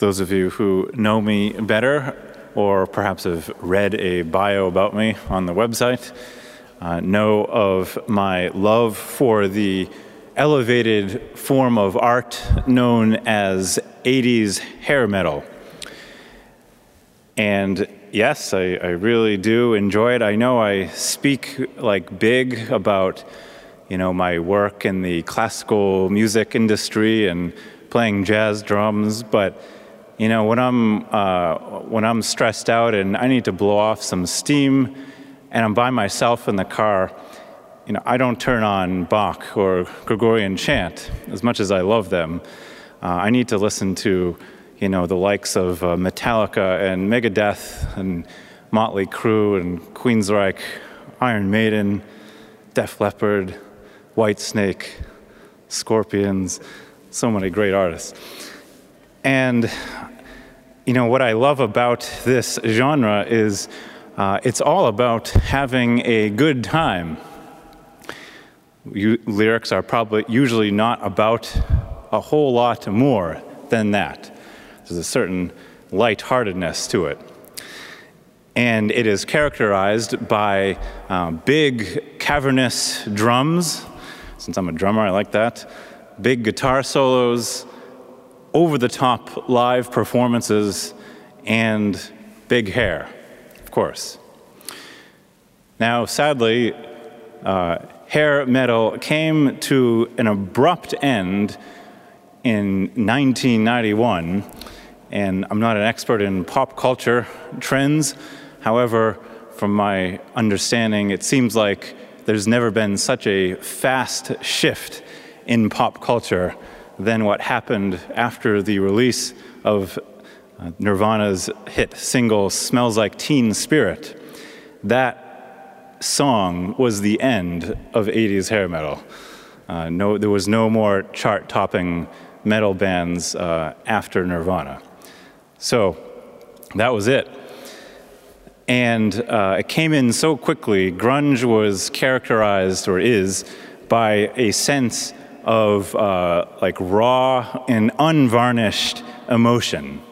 Those of you who know me better or perhaps have read a bio about me on the website uh, know of my love for the elevated form of art known as 80s hair metal. And yes, I, I, really do enjoy it. I know I speak like big about, you know, my work in the classical music industry and playing jazz drums, but you know, when I'm uh, when I'm stressed out and I need to blow off some steam, and I'm by myself in the car, you know, I don't turn on Bach or Gregorian chant as much as I love them. Uh, I need to listen to, you know, the likes of uh, Metallica and Megadeth and Motley Crue and Queensryche, Iron Maiden, Def Leppard, Whitesnake, Scorpions, so many great artists. And you know what I love about this genre is uh, it's all about having a good time. You, lyrics are probably usually not about a whole lot more than that. There's a certain lightheartedness to it. And it is characterized by uh, big, cavernous drums. Since I'm a drummer, I like that. Big guitar solos, over the top live performances, and big hair, of course. Now, sadly, uh, hair metal came to an abrupt end in 1991, and I'm not an expert in pop culture trends. However, from my understanding, it seems like there's never been such a fast shift in pop culture than what happened after the release of uh, Nirvana's hit single Smells Like Teen Spirit. That song was the end of 80s hair metal. Uh, no, there was no more chart topping metal bands uh, after Nirvana. So that was it. And uh, it came in so quickly. Grunge was characterized, or is, by a sense of uh, like raw and unvarnished emotion.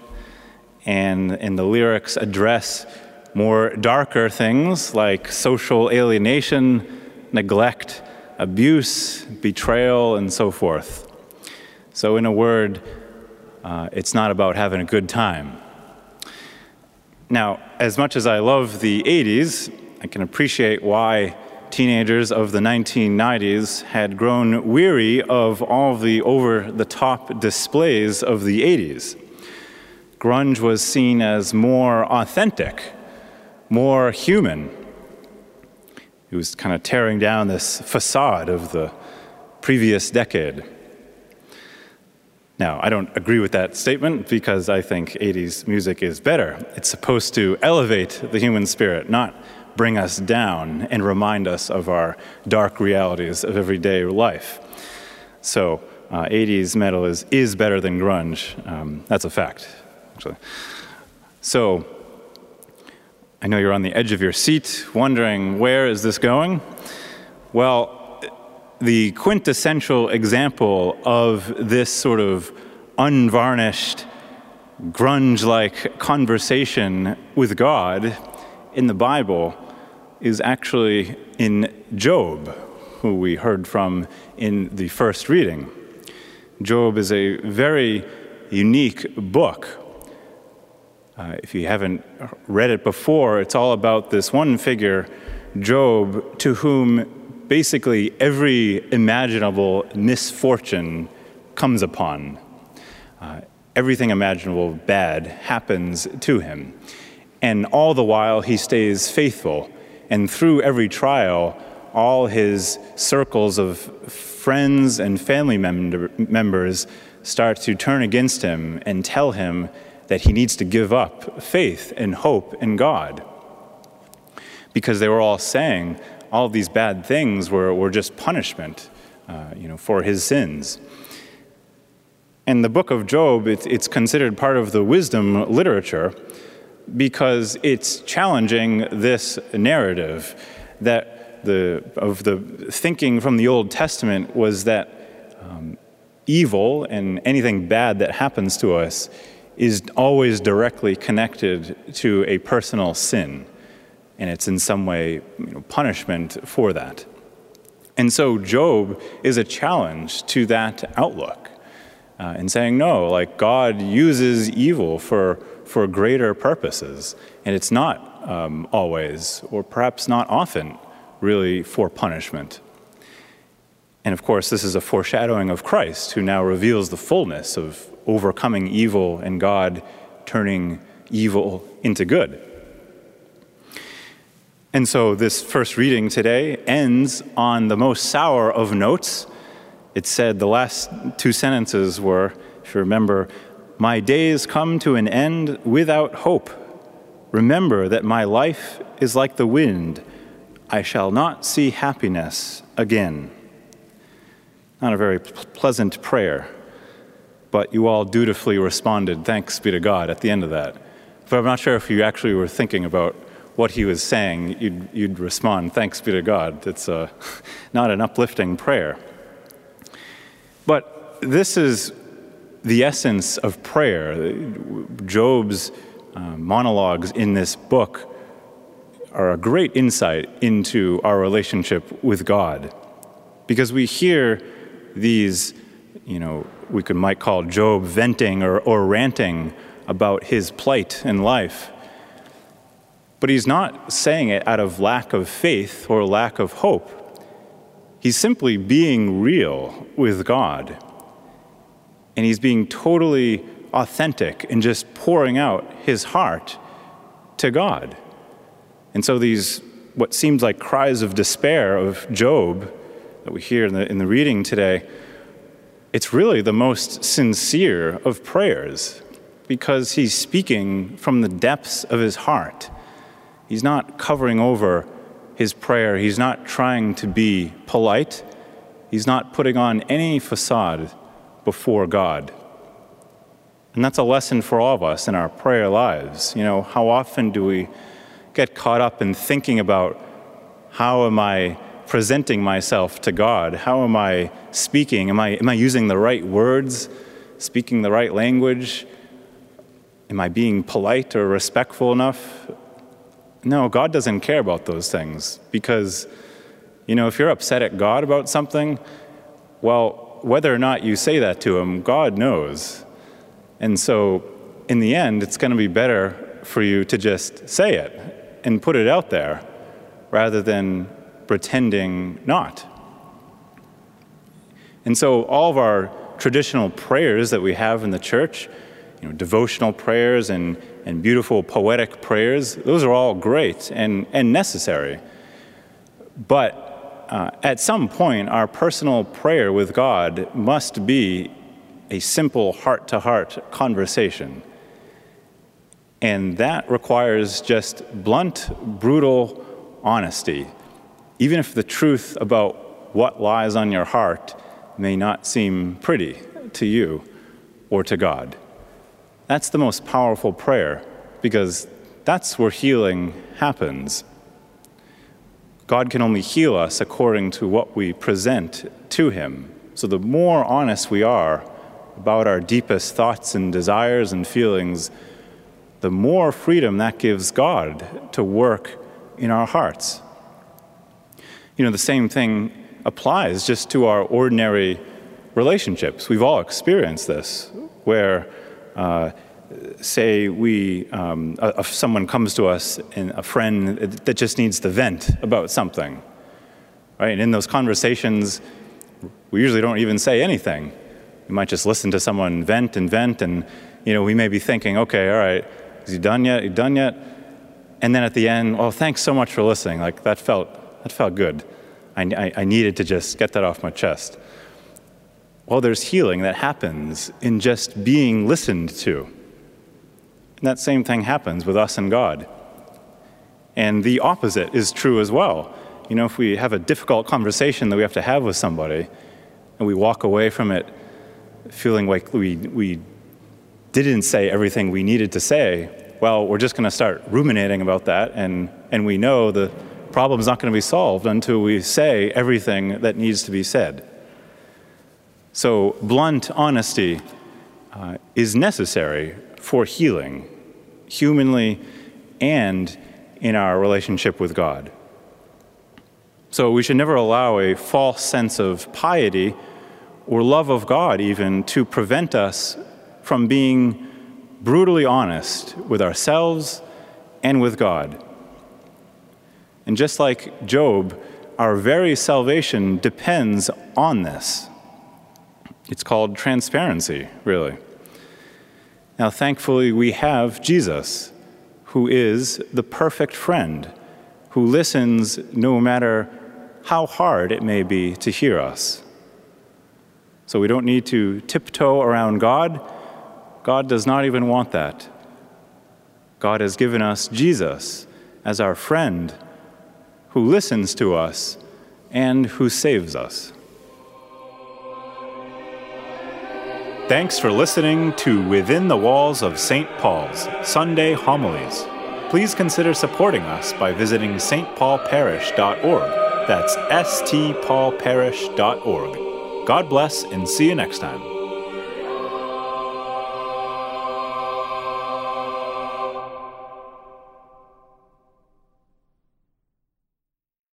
And, and the lyrics address more darker things like social alienation, neglect, abuse, betrayal, and so forth. So, in a word, uh, it's not about having a good time. Now, as much as I love the 80s, I can appreciate why teenagers of the 1990s had grown weary of all the over the top displays of the 80s. Grunge was seen as more authentic, more human. It was kind of tearing down this facade of the previous decade. Now, I don't agree with that statement because I think 80s music is better. It's supposed to elevate the human spirit, not bring us down and remind us of our dark realities of everyday life. So, uh, 80s metal is, is better than grunge. Um, that's a fact, actually. So, I know you're on the edge of your seat wondering where is this going? Well, the quintessential example of this sort of unvarnished, grunge like conversation with God in the Bible is actually in Job, who we heard from in the first reading. Job is a very unique book. Uh, if you haven't read it before, it's all about this one figure, Job, to whom basically every imaginable misfortune comes upon. Uh, everything imaginable bad happens to him. And all the while, he stays faithful. And through every trial, all his circles of friends and family member, members start to turn against him and tell him that he needs to give up faith and hope in God. Because they were all saying, all of these bad things were, were just punishment uh, you know, for his sins. And the book of Job, it's considered part of the wisdom literature because it's challenging this narrative that the, of the thinking from the Old Testament was that um, evil and anything bad that happens to us is always directly connected to a personal sin, and it's in some way you know, punishment for that. And so Job is a challenge to that outlook uh, saying, no, like God uses evil for, for greater purposes, and it's not um, always, or perhaps not often, really for punishment. And of course, this is a foreshadowing of Christ, who now reveals the fullness of overcoming evil and God turning evil into good. And so, this first reading today ends on the most sour of notes. It said the last two sentences were, if you remember, My days come to an end without hope. Remember that my life is like the wind. I shall not see happiness again. Not a very pleasant prayer, but you all dutifully responded, thanks be to God, at the end of that. But I'm not sure if you actually were thinking about what he was saying, you'd, you'd respond, thanks be to God. It's a, not an uplifting prayer. But this is the essence of prayer. Job's uh, monologues in this book are a great insight into our relationship with God. Because we hear these, you know, we could might call Job venting or, or ranting about his plight in life. But he's not saying it out of lack of faith or lack of hope. He's simply being real with God. And he's being totally authentic and just pouring out his heart to God. And so these, what seems like cries of despair of Job that we hear in the, in the reading today, it's really the most sincere of prayers because he's speaking from the depths of his heart. He's not covering over his prayer, he's not trying to be polite, he's not putting on any facade before God. And that's a lesson for all of us in our prayer lives. You know, how often do we get caught up in thinking about how am I presenting myself to God? How am I speaking? Am I, am I using the right words, speaking the right language? Am I being polite or respectful enough? No, God doesn't care about those things because, you know, if you're upset at God about something, well, whether or not you say that to Him, God knows. And so, in the end, it's going to be better for you to just say it and put it out there rather than pretending not. And so, all of our traditional prayers that we have in the church, you know, devotional prayers and, and beautiful poetic prayers, those are all great and, and necessary. But uh, at some point, our personal prayer with God must be a simple heart to heart conversation. And that requires just blunt, brutal honesty even if the truth about what lies on your heart may not seem pretty to you or to God. That's the most powerful prayer because that's where healing happens. God can only heal us according to what we present to Him. So the more honest we are about our deepest thoughts and desires and feelings, the more freedom that gives God to work in our hearts you know, the same thing applies just to our ordinary relationships. We've all experienced this, where, uh, say, we, um, a, someone comes to us, and a friend that just needs to vent about something, right? And in those conversations, we usually don't even say anything. We might just listen to someone vent and vent, and you know, we may be thinking, okay, all right, is he done yet? He done yet? And then at the end, oh, thanks so much for listening. Like that felt that felt good. I, I, I needed to just get that off my chest. Well, there's healing that happens in just being listened to. And that same thing happens with us and God. And the opposite is true as well. You know, if we have a difficult conversation that we have to have with somebody, and we walk away from it feeling like we, we didn't say everything we needed to say, well, we're just going to start ruminating about that, and, and we know the problem's not going to be solved until we say everything that needs to be said. So, blunt honesty uh, is necessary for healing, humanly and in our relationship with God. So we should never allow a false sense of piety or love of God, even, to prevent us from being brutally honest with ourselves and with God. And just like Job, our very salvation depends on this. It's called transparency, really. Now, thankfully, we have Jesus, who is the perfect friend, who listens no matter how hard it may be to hear us. So we don't need to tiptoe around God. God does not even want that. God has given us Jesus as our friend who listens to us and who saves us. Thanks for listening to Within the Walls of St. Paul's Sunday Homilies. Please consider supporting us by visiting stpaulparish.org. That's stpaulparish.org. God bless and see you next time.